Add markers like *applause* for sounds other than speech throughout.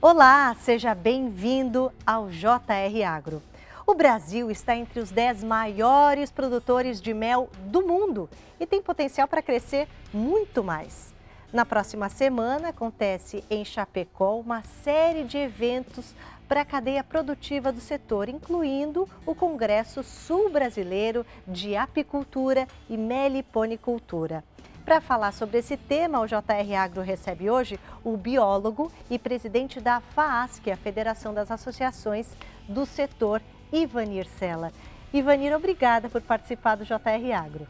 Olá, seja bem-vindo ao JR Agro. O Brasil está entre os 10 maiores produtores de mel do mundo e tem potencial para crescer muito mais. Na próxima semana acontece em Chapecó uma série de eventos para a cadeia produtiva do setor, incluindo o Congresso Sul Brasileiro de Apicultura e Meliponicultura. Para falar sobre esse tema, o JR Agro recebe hoje o biólogo e presidente da FAASC, a Federação das Associações do Setor, Ivanir Sela. Ivanir, obrigada por participar do JR Agro.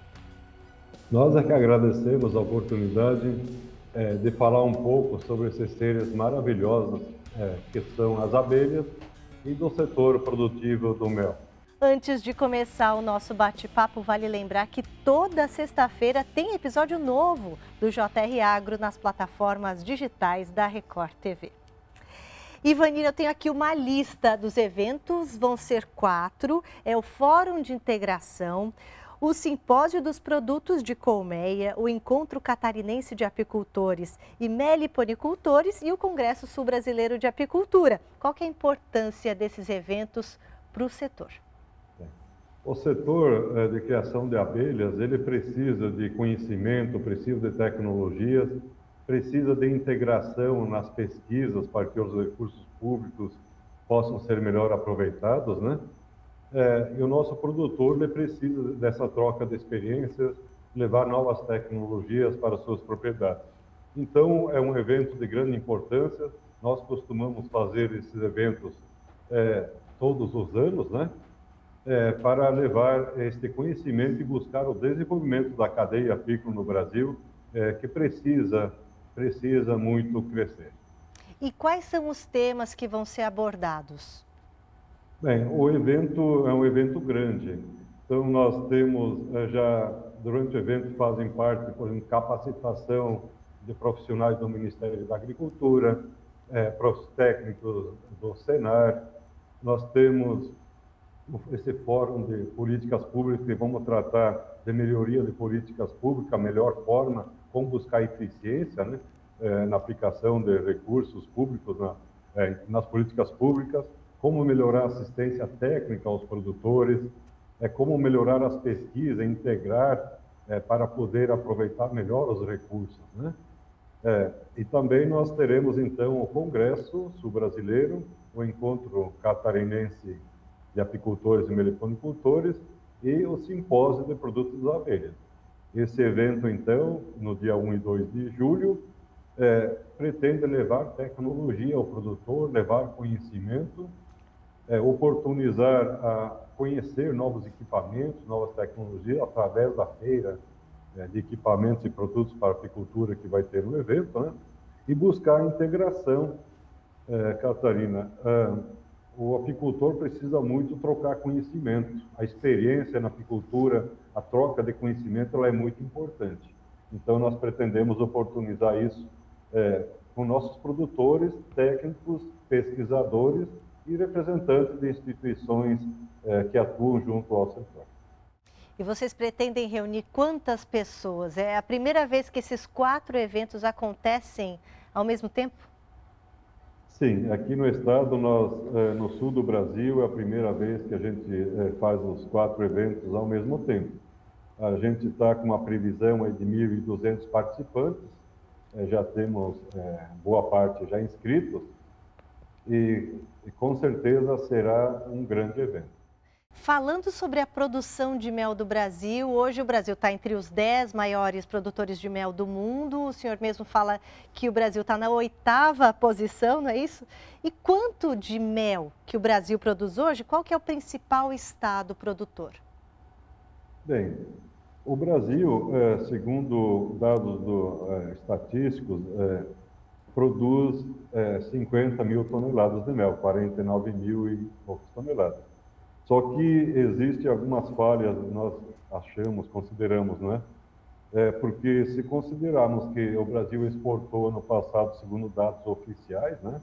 Nós é que agradecemos a oportunidade é, de falar um pouco sobre esses seres maravilhosos é, que são as abelhas e do setor produtivo do mel. Antes de começar o nosso bate-papo, vale lembrar que toda sexta-feira tem episódio novo do JR Agro nas plataformas digitais da Record TV. Ivanina, eu tenho aqui uma lista dos eventos, vão ser quatro. É o Fórum de Integração, o Simpósio dos Produtos de Colmeia, o Encontro Catarinense de Apicultores e Meliponicultores e o Congresso Sul Brasileiro de Apicultura. Qual é a importância desses eventos para o setor? O setor eh, de criação de abelhas, ele precisa de conhecimento, precisa de tecnologias, precisa de integração nas pesquisas para que os recursos públicos possam ser melhor aproveitados, né? É, e o nosso produtor ele precisa dessa troca de experiências, levar novas tecnologias para suas propriedades. Então, é um evento de grande importância. Nós costumamos fazer esses eventos é, todos os anos, né? É, para levar este conhecimento e buscar o desenvolvimento da cadeia apícola no Brasil, é, que precisa, precisa muito crescer. E quais são os temas que vão ser abordados? Bem, o evento é um evento grande. Então, nós temos é, já, durante o evento, fazem parte, por exemplo, capacitação de profissionais do Ministério da Agricultura, é, técnicos do Senar. Nós temos esse fórum de políticas públicas e vamos tratar de melhoria de políticas públicas, a melhor forma, como buscar eficiência né, eh, na aplicação de recursos públicos na, eh, nas políticas públicas, como melhorar a assistência técnica aos produtores, é como melhorar as pesquisas, integrar é, para poder aproveitar melhor os recursos, né? É, e também nós teremos então o Congresso Sul-Brasileiro, o Encontro Catarinense de apicultores e meliponicultores e o simpósio de produtos das abelhas. Esse evento, então, no dia 1 e 2 de julho, é, pretende levar tecnologia ao produtor, levar conhecimento, é, oportunizar a conhecer novos equipamentos, novas tecnologias, através da feira é, de equipamentos e produtos para apicultura que vai ter no evento, né? e buscar a integração, é, Catarina, o apicultor precisa muito trocar conhecimento. A experiência na apicultura, a troca de conhecimento, ela é muito importante. Então, nós pretendemos oportunizar isso é, com nossos produtores, técnicos, pesquisadores e representantes de instituições é, que atuam junto ao setor. E vocês pretendem reunir quantas pessoas? É a primeira vez que esses quatro eventos acontecem ao mesmo tempo? Sim, aqui no estado, nós, é, no sul do Brasil, é a primeira vez que a gente é, faz os quatro eventos ao mesmo tempo. A gente está com uma previsão de 1.200 participantes, é, já temos boa parte já inscritos, e com certeza será um grande evento. Falando sobre a produção de mel do Brasil, hoje o Brasil está entre os 10 maiores produtores de mel do mundo. O senhor mesmo fala que o Brasil está na oitava posição, não é isso? E quanto de mel que o Brasil produz hoje? Qual que é o principal estado produtor? Bem, o Brasil, é, segundo dados do, é, estatísticos, é, produz 50 mil toneladas de mel, 49 mil e poucas toneladas. Só que existe algumas falhas, nós achamos, consideramos, não é? Porque se considerarmos que o Brasil exportou no passado, segundo dados oficiais, né,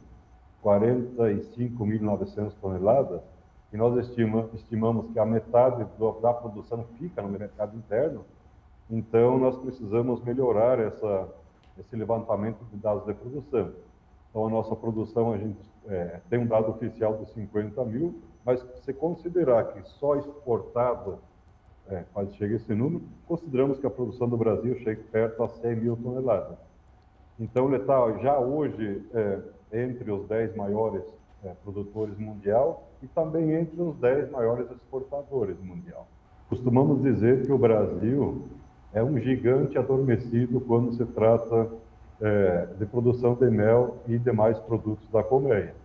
45.900 toneladas, e nós estima, estimamos que a metade do, da produção fica no mercado interno, então nós precisamos melhorar essa, esse levantamento de dados de produção. Então, a nossa produção, a gente é, tem um dado oficial de 50 mil, mas se considerar que só exportado é, quase chega esse número, consideramos que a produção do Brasil chega perto a 100 mil toneladas. Então, está já hoje é, entre os 10 maiores é, produtores mundial e também entre os 10 maiores exportadores mundial. Costumamos dizer que o Brasil é um gigante adormecido quando se trata é, de produção de mel e demais produtos da colmeia,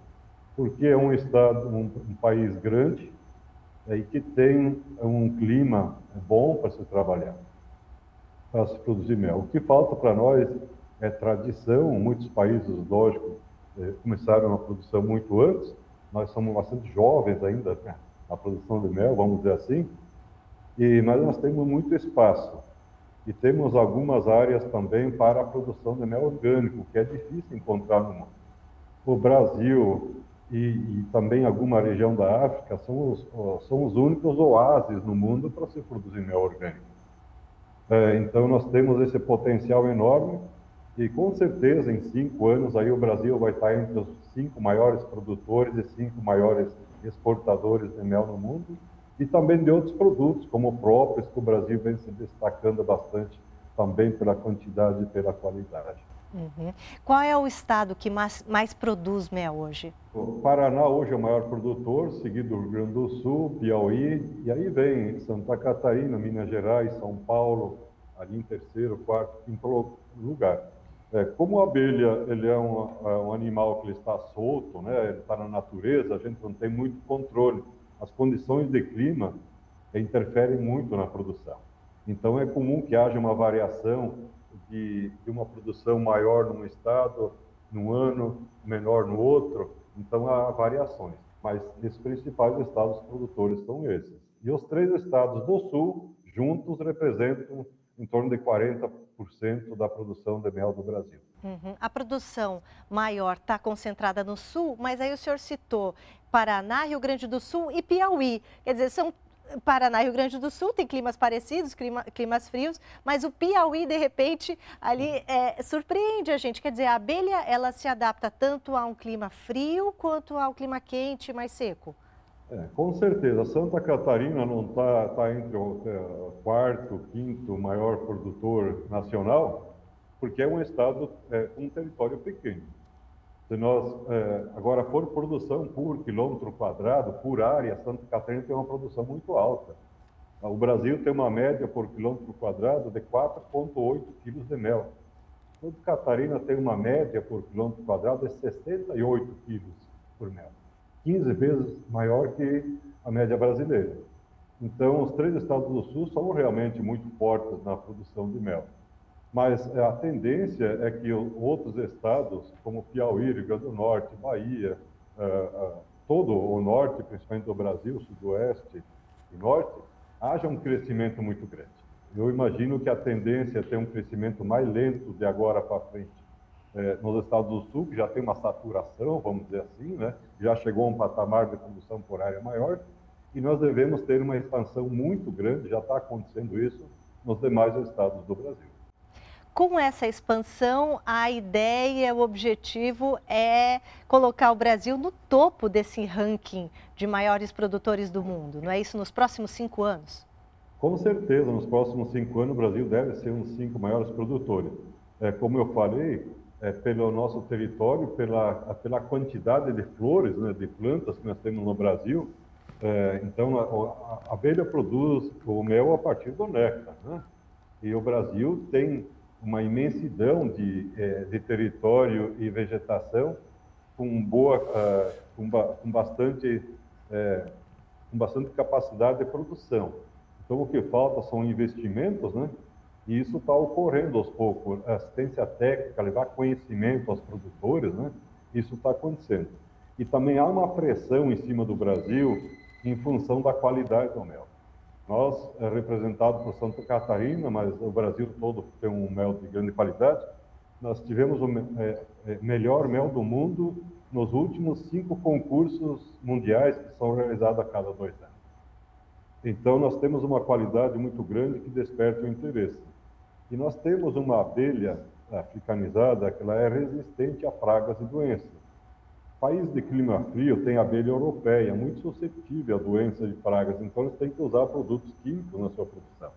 porque é um estado, um, um país grande é, e que tem um clima bom para se trabalhar, para se produzir mel. O que falta para nós é tradição. Muitos países, lógico, é, começaram a produção muito antes. Nós somos bastante jovens ainda né, na produção de mel, vamos dizer assim, e, mas nós temos muito espaço. E temos algumas áreas também para a produção de mel orgânico, que é difícil encontrar no mundo. O Brasil e, e também alguma região da África são os, são os únicos oásis no mundo para se produzir mel orgânico. É, então, nós temos esse potencial enorme e, com certeza, em cinco anos, aí o Brasil vai estar entre os cinco maiores produtores e cinco maiores exportadores de mel no mundo e também de outros produtos, como próprios, que o Brasil vem se destacando bastante também pela quantidade e pela qualidade. Uhum. Qual é o estado que mais, mais produz mel hoje? O Paraná hoje é o maior produtor, seguido do Rio Grande do Sul, Piauí, e aí vem Santa Catarina, Minas Gerais, São Paulo, ali em terceiro, quarto, quinto lugar. É, como a abelha ele é um, é um animal que ele está solto, né, ele está na natureza, a gente não tem muito controle as condições de clima interferem muito na produção. Então, é comum que haja uma variação de, de uma produção maior num estado, num ano, menor no outro. Então, há variações. Mas os principais estados produtores são esses. E os três estados do sul, juntos, representam em torno de 40% da produção de mel do Brasil. Uhum. A produção maior está concentrada no sul, mas aí o senhor citou Paraná, Rio Grande do Sul e Piauí. Quer dizer, são Paraná e Rio Grande do Sul tem climas parecidos, clima, climas frios, mas o Piauí, de repente, ali é, surpreende a gente. Quer dizer, a abelha, ela se adapta tanto a um clima frio quanto ao clima quente, mais seco. É, com certeza. Santa Catarina não está tá entre o é, quarto, quinto maior produtor nacional, porque é um estado é, um território pequeno. Se nós é, agora for produção por quilômetro quadrado, por área, Santa Catarina tem uma produção muito alta. O Brasil tem uma média por quilômetro quadrado de 4,8 quilos de mel. Santa Catarina tem uma média por quilômetro quadrado de 68 quilos por mel, 15 vezes maior que a média brasileira. Então, os três estados do Sul são realmente muito fortes na produção de mel. Mas é, a tendência é que outros estados, como Piauí, Rio Grande do Norte, Bahia, é, é, todo o norte, principalmente do Brasil, sudoeste e norte, haja um crescimento muito grande. Eu imagino que a tendência é ter um crescimento mais lento de agora para frente. Nos estados do sul, que já tem uma saturação, vamos dizer assim, né? já chegou a um patamar de produção por área maior, e nós devemos ter uma expansão muito grande, já está acontecendo isso nos demais estados do Brasil com essa expansão, a ideia, o objetivo é colocar o Brasil no topo desse ranking de maiores produtores do mundo, não é isso nos próximos cinco anos? Com certeza, nos próximos cinco anos o Brasil deve ser um dos cinco maiores produtores. É, como eu falei, é, pelo nosso território, pela, pela quantidade de flores, né, de plantas que nós temos no Brasil, é, então a, a, abelha produz o mel a partir do néctar, né? E o Brasil tem uma imensidão de, é, de território e vegetação com boa, ba, com, bastante, é, com bastante capacidade de produção. Então o que falta são investimentos, né? E isso está ocorrendo aos poucos. Assistência técnica, levar conhecimento aos produtores, né? Isso está acontecendo. E também há uma pressão em cima do Brasil em função da qualidade do mel. Nós, é representado por Santa Catarina, mas o Brasil todo tem um mel de grande qualidade, nós tivemos o é, é, melhor mel do mundo nos últimos cinco concursos mundiais que são realizados a cada dois anos. Então, nós temos uma qualidade muito grande que desperta o interesse. E nós temos uma abelha africanizada, que ela é resistente a pragas e doenças. País de clima frio tem abelha europeia, muito suscetível a doenças e pragas, então eles têm que usar produtos químicos na sua produção.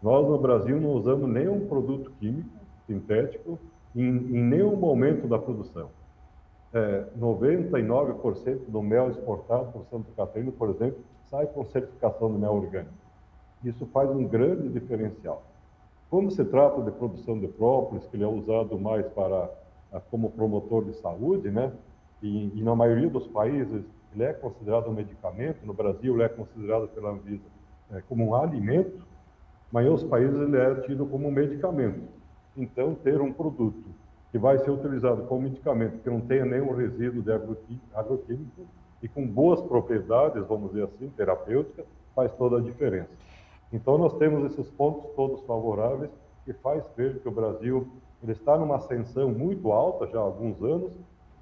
Nós no Brasil não usamos nenhum produto químico sintético em, em nenhum momento da produção. É, 99% do mel exportado por Santa Catarina, por exemplo, sai com certificação de mel orgânico. Isso faz um grande diferencial. Quando se trata de produção de própolis, que ele é usado mais para como promotor de saúde, né? E, e, na maioria dos países ele é considerado um medicamento. No Brasil ele é considerado pela Anvisa é, como um alimento, mas em outros países ele é tido como um medicamento. Então ter um produto que vai ser utilizado como medicamento que não tenha nenhum resíduo de agroquímico e com boas propriedades, vamos dizer assim, terapêuticas, faz toda a diferença. Então nós temos esses pontos todos favoráveis que faz ver que o Brasil ele está numa ascensão muito alta já há alguns anos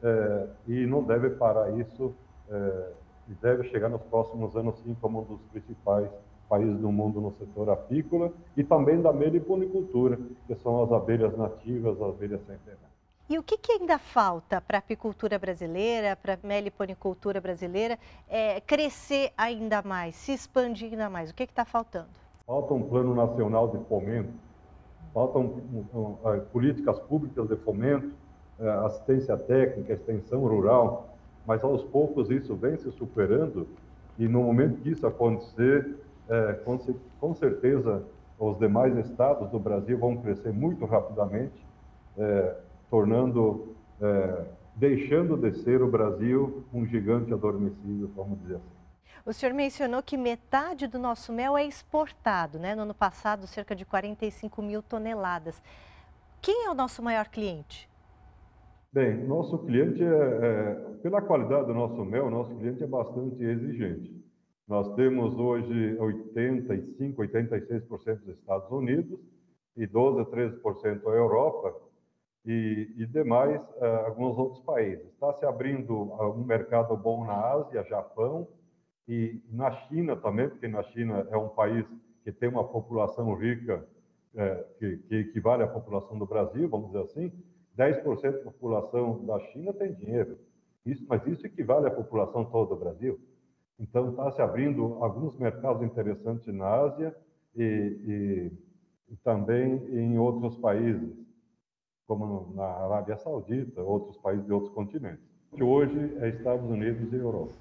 é, e não deve parar isso é, e deve chegar nos próximos anos sim como um dos principais países do mundo no setor apícola e também da meliponicultura, que são as abelhas nativas, as abelhas centenárias. E o que, que, ainda falta para a apicultura brasileira, para a meliponicultura brasileira, é, crescer ainda mais, se expandir ainda mais? O que está faltando? Falta um plano nacional de fomento, faltam um, um, um, políticas públicas de fomento, assistência técnica, extensão rural, mas aos poucos isso vem se superando e no momento que isso acontecer, é, com, com, certeza os demais estados do Brasil vão crescer muito rapidamente, é, tornando, é, deixando de ser o Brasil um gigante adormecido, vamos dizer assim. O senhor mencionou que metade do nosso mel é exportado, né? No ano passado, cerca de 45 mil toneladas. Quem é o nosso maior cliente? Bem, nosso cliente, é, é, pela qualidade do nosso mel, nosso cliente é bastante exigente. Nós temos hoje 85, 86% dos Estados Unidos e 12 a 13% a Europa e, e demais uh, alguns outros países. Está se abrindo um mercado bom na Ásia, Japão e na China também, porque na China é um país que tem uma população rica é, que, que equivale à população do Brasil, vamos dizer assim, 10% da população da China tem dinheiro. Isso, mas isso equivale à população toda do Brasil. Então, está se abrindo alguns mercados interessantes na Ásia e, e, e também em outros países, como na Arábia Saudita, outros países de outros continentes. Que hoje é Estados Unidos e Europa.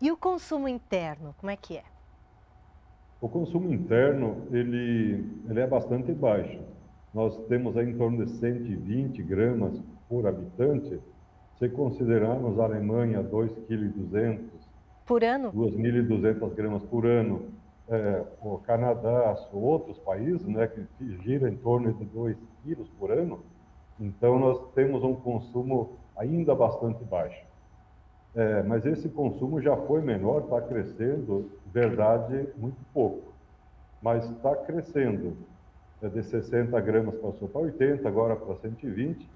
E o consumo interno, como é que é? O consumo interno, ele, ele é bastante baixo nós temos aí em torno de 120 gramas por habitante. Se considerarmos a Alemanha 2,2 kg por ano, 2.200 gramas por ano, é, o Canadá, outros países, né, que gira em torno de 2 quilos por ano, então nós temos um consumo ainda bastante baixo. É, mas esse consumo já foi menor, está crescendo, verdade, muito pouco, mas está crescendo. É de 60 gramas passou para 80, agora para 120,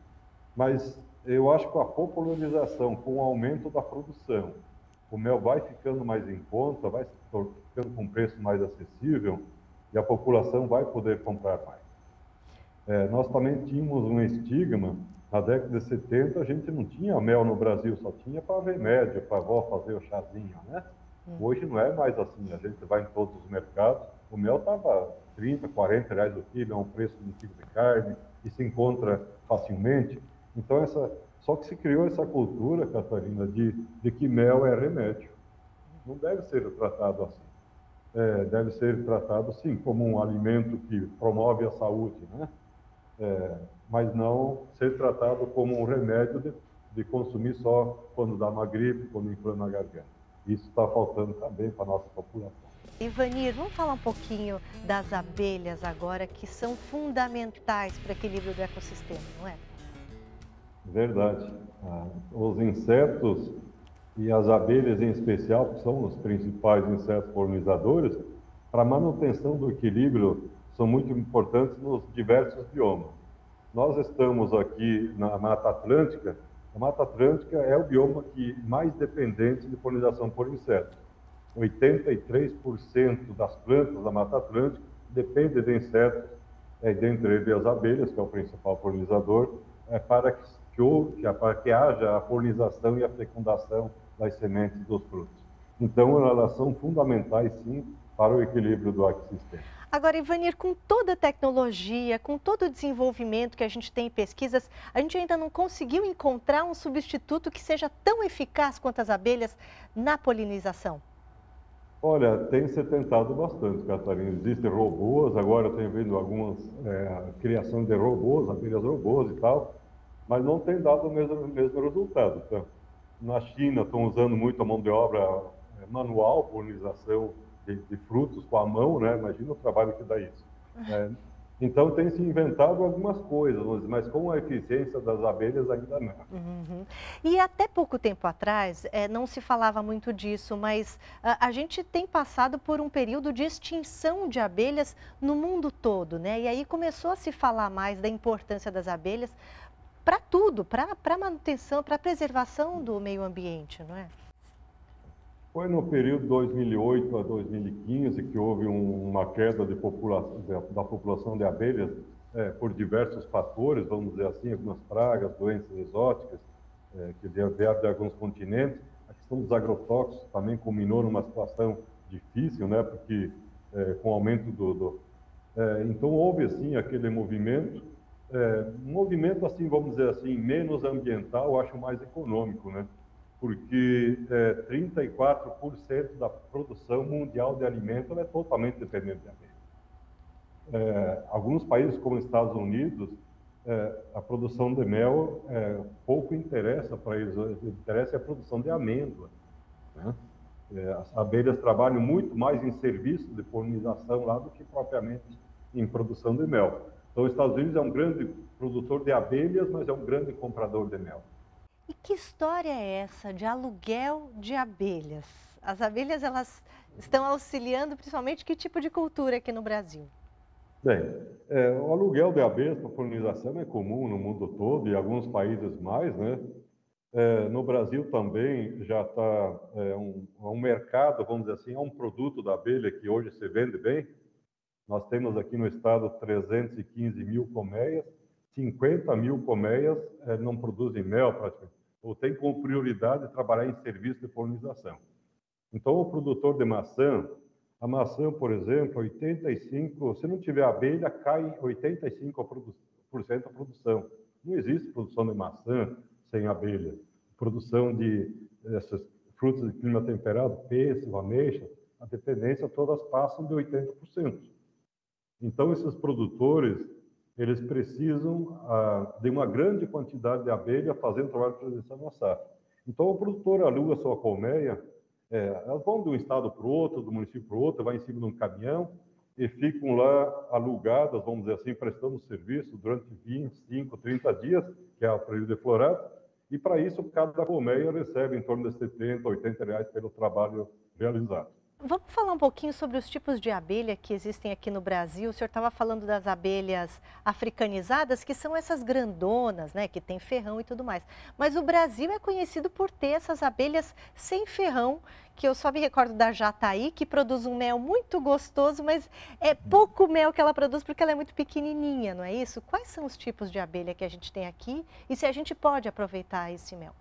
mas eu acho que a popularização, com o aumento da produção, o mel vai ficando mais em conta, vai ficando com preço mais acessível e a população vai poder comprar mais. É, nós também tínhamos um estigma, na década de 70 a gente não tinha mel no Brasil, só tinha para remédio, para a avó fazer o chazinho, né? Hum. Hoje não é mais assim, a gente vai em todos os mercados, o mel estava 30, 40 reais o quilo, é um preço de um quilo de carne, e se encontra facilmente. Então, essa, só que se criou essa cultura, Catarina, de, de que mel é remédio. Não deve ser tratado assim. É, deve ser tratado, sim, como um alimento que promove a saúde, né? É, mas não ser tratado como um remédio de, de consumir só quando dá uma gripe, quando inflama a garganta. Isso está faltando também para a nossa população. Ivanir, vamos falar um pouquinho das abelhas agora, que são fundamentais para o equilíbrio do ecossistema, não é? Verdade. Ah, os insetos e as abelhas em especial, que são os principais insetos polinizadores, para a manutenção do equilíbrio, são muito importantes nos diversos biomas. Nós estamos aqui na Mata Atlântica. A Mata Atlântica é o bioma que mais dependente de polinização por insetos. 83% das plantas da Mata Atlântica dependem de insetos é, dentre eles as abelhas, que é o principal polinizador, é, para que, que, para que haja a polinização e a fecundação das sementes dos frutos. Então, elas são fundamentais, sim, para o equilíbrio do ecossistema. Agora, Ivanir, com toda a tecnologia, com todo o desenvolvimento que a gente tem em pesquisas, a gente ainda não conseguiu encontrar um substituto que seja tão eficaz quanto as abelhas na polinização? Olha, tem se tentado bastante, Catarina. Existem robôs, agora tem vendo algumas é, criação de robôs, abelhas robôs e tal, mas não tem dado o mesmo, mesmo resultado. Então, na China estão usando muito a mão de obra é, manual, polinização de, de, frutos com a mão, né? Imagina o trabalho que dá isso. *laughs* É, então tem se inventado algumas coisas, mas com a eficiência das abelhas ainda não. Uhum. E até pouco tempo atrás é, não se falava muito disso, mas a, a, gente tem passado por um período de extinção de abelhas no mundo todo, né? E aí começou a se falar mais da importância das abelhas para tudo, para a manutenção, para a preservação do meio ambiente, não é? Foi no período 2008 a 2015 que houve um, uma queda população, da população de abelhas é, por diversos fatores, vamos dizer assim, algumas pragas, doenças exóticas é, que vieram de alguns continentes. A questão dos agrotóxicos também culminou numa situação difícil, né, porque é, com o aumento do, do é, então houve assim aquele movimento, é, movimento assim, vamos dizer assim, menos ambiental, acho mais econômico, né? Porque é, 34% da produção mundial de alimentos é totalmente dependente de abelha. É, alguns países, como os Estados Unidos, é, a produção de mel é, pouco interessa para eles, interessa é a produção de amêndoa. Né? É, as abelhas trabalham muito mais em serviço de polinização lá do que propriamente em produção de mel. Então, os Estados Unidos é um grande produtor de abelhas, mas é um grande comprador de mel. E que história é essa de aluguel de abelhas? As abelhas elas estão auxiliando principalmente que tipo de cultura aqui no Brasil? Bem, é, o aluguel de abelhas para polinização é comum no mundo todo e alguns países mais, né? É, no Brasil também já está é, um, um, mercado, vamos dizer assim, é um produto da abelha que hoje se vende bem. Nós temos aqui no estado 315 mil colmeias, 50 mil colmeias é, não produzem mel praticamente ou tem como prioridade trabalhar em serviço de polinização. Então, o produtor de maçã, a maçã, por exemplo, 85, se não tiver abelha, cai 85% a produção. Não existe produção de maçã sem abelha. Produção de essas frutas de clima temperado, pêssego, ameixa, a dependência todas passam de 80%. Então, esses produtores eles precisam ah, de uma grande quantidade de abelha fazendo trabalho de na safra. Então, o produtor aluga sua colmeia, é, elas vão de um estado para o outro, do município para o outro, vai em cima de um caminhão e ficam lá alugadas, vamos dizer assim, prestando serviço durante 25, 30 dias, que é o período de florada, e para isso cada colmeia recebe em torno de 70, 80 reais pelo trabalho realizado. Vamos falar um pouquinho sobre os tipos de abelha que existem aqui no Brasil. O senhor estava falando das abelhas africanizadas, que são essas grandonas, né, que tem ferrão e tudo mais. Mas o Brasil é conhecido por ter essas abelhas sem ferrão, que eu só me recordo da jataí, que produz um mel muito gostoso, mas é pouco mel que ela produz porque ela é muito pequenininha, não é isso? Quais são os tipos de abelha que a gente tem aqui e se a gente pode aproveitar esse mel?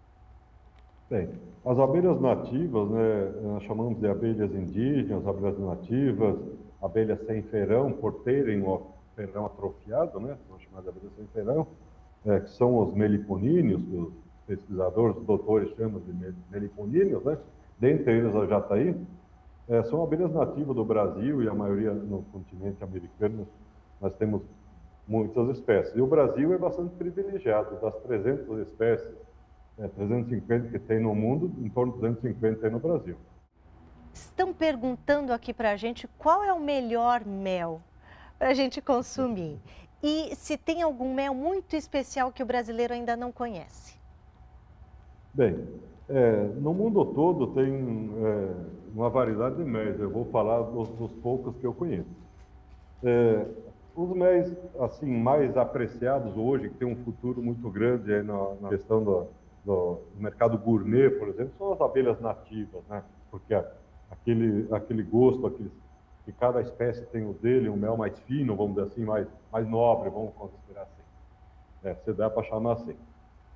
Bem, as abelhas nativas, né, nós chamamos de abelhas indígenas, abelhas nativas, abelhas sem ferão, por terem o ferão atrofiado, né, são chamadas de abelhas sem ferão, é, que são os meliponíneos, que os pesquisadores, os doutores chamam de meliponíneos, né, dentre eles a jataí, é, são abelhas nativas do Brasil e a maioria no continente americano, nós temos muitas espécies. E o Brasil é bastante privilegiado, das 300 espécies é, 350 que tem no mundo, em torno de 250 tem no Brasil. Estão perguntando aqui para a gente qual é o melhor mel para a gente consumir. E se tem algum mel muito especial que o brasileiro ainda não conhece? Bem, é, no mundo todo tem é, uma variedade de mel. Eu vou falar dos, dos poucos que eu conheço. É, os mel assim mais apreciados hoje, que tem um futuro muito grande na, na questão do, do, do, mercado gourmet, por exemplo, são as abelhas nativas, né? Porque aquele, aquele gosto, aquele, que cada espécie tem o dele, um mel mais fino, vamos dizer assim, mais, mais nobre, vamos considerar assim. É, dá para chamar assim.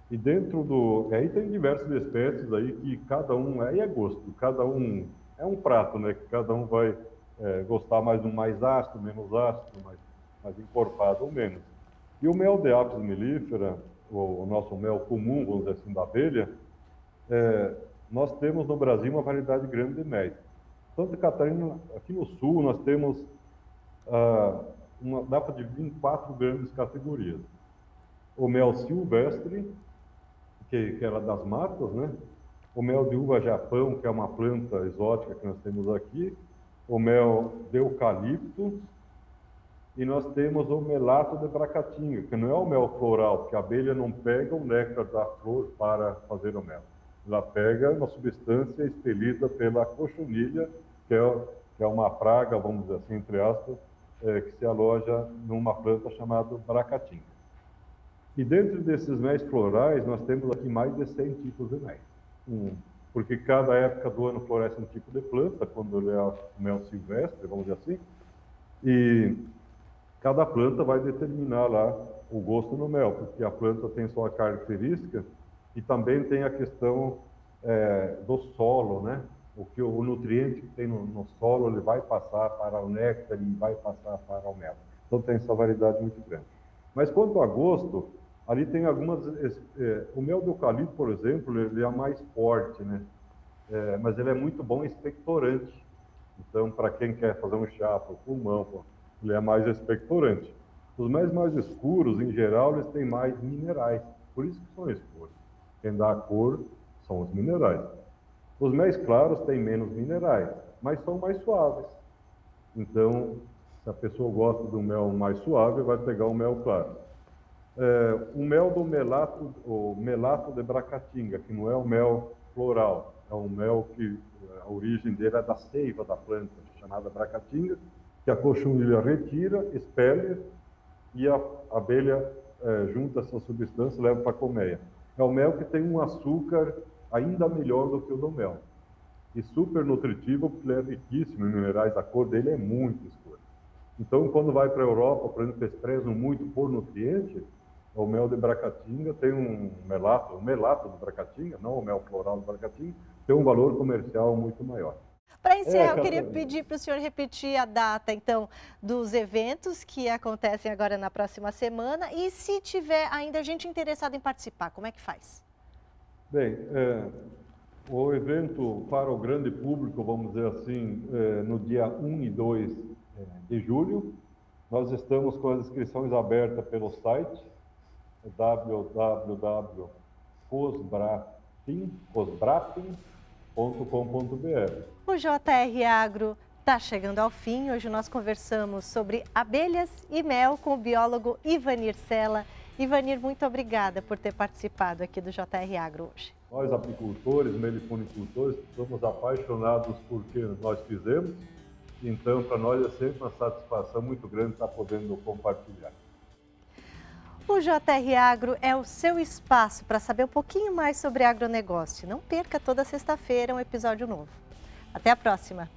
E dentro do. Aí tem diversas espécies aí que cada um. Aí é gosto, cada um. É um prato, né? Que cada um vai é, gostar mais de um mais ácido, menos ácido, mais, mais encorpado ou menos. E o mel de apis mellifera, o, o nosso mel comum, vamos dizer assim, da abelha, é, nós temos no Brasil uma variedade grande de mel. Santa Catarina, aqui no sul, nós temos, ah, uma, dá para dividir em quatro grandes categorias. O mel silvestre, que, que era das matas, né? O mel de uva japão, que é uma planta exótica que nós temos aqui. O mel de eucalipto. E nós temos o melato de bracatinga, que não é o mel floral, porque a abelha não pega o néctar da flor para fazer o mel. Ela pega uma substância expelida pela cochonilha, que é, que é uma praga, vamos dizer assim, entre aspas, é, que se aloja numa planta chamada bracatinga. E dentro desses méis florais, nós temos aqui mais de 100 tipos de méis. Um, porque cada época do ano floresce um tipo de planta, quando ele é o mel silvestre, vamos dizer assim, e cada planta vai determinar lá o gosto no mel, porque a planta tem sua característica e também tem a questão é, do solo, né? O que o nutriente que tem no, no, solo ele vai passar para o néctar e vai passar para o mel. Então tem essa variedade muito grande. Mas quanto a gosto, Ali tem algumas. É, o mel do eucalipto, por exemplo, ele é mais forte, né? É, mas ele é muito bom expectorante. Então, para quem quer fazer um chá para o pulmão, ele é mais expectorante. Os mais mais escuros, em geral, eles têm mais minerais. Por isso que são escuros. Quem dá a cor são os minerais. Os mais claros têm menos minerais, mas são mais suaves. Então, se a pessoa gosta do mel mais suave, vai pegar o mel claro. É, o mel do melato, o melato de Bracatinga, que não é o mel floral, é um mel que a origem dele é da seiva da planta, chamada Bracatinga, que a cochonilha retira, expele e a abelha é, junta essa substância e leva para a colmeia. É o mel que tem um açúcar ainda melhor do que o do mel. E super nutritivo, porque ele é riquíssimo em minerais, a cor dele é muito escura. Então, quando vai para a Europa, por exemplo, eles prezam muito por nutriente, o mel de Bracatinga tem um melato, o melato de Bracatinga, não o mel floral de Bracatinga, tem um valor comercial muito maior. Para encerrar, é, eu queria pedir para o senhor repetir a data, então, dos eventos que acontecem agora na próxima semana e se tiver ainda gente interessada em participar, como é que faz? Bem, é, o evento para o grande público, vamos dizer assim, é, no dia 1 e 2 é, de julho, nós estamos com as inscrições abertas pelo site www.cosbrapim.com.br. O JR Agro está chegando ao fim. Hoje nós conversamos sobre abelhas e mel com o biólogo Ivanir Sela. Ivanir, muito obrigada por ter participado aqui do JR Agro hoje. Nós, apicultores, meliponicultores, somos apaixonados por que nós fizemos. Então, para nós é sempre uma satisfação muito grande estar podendo compartilhar. O JR Agro é o seu espaço para saber um pouquinho mais sobre agronegócio. Não perca toda sexta-feira um episódio novo. Até a próxima!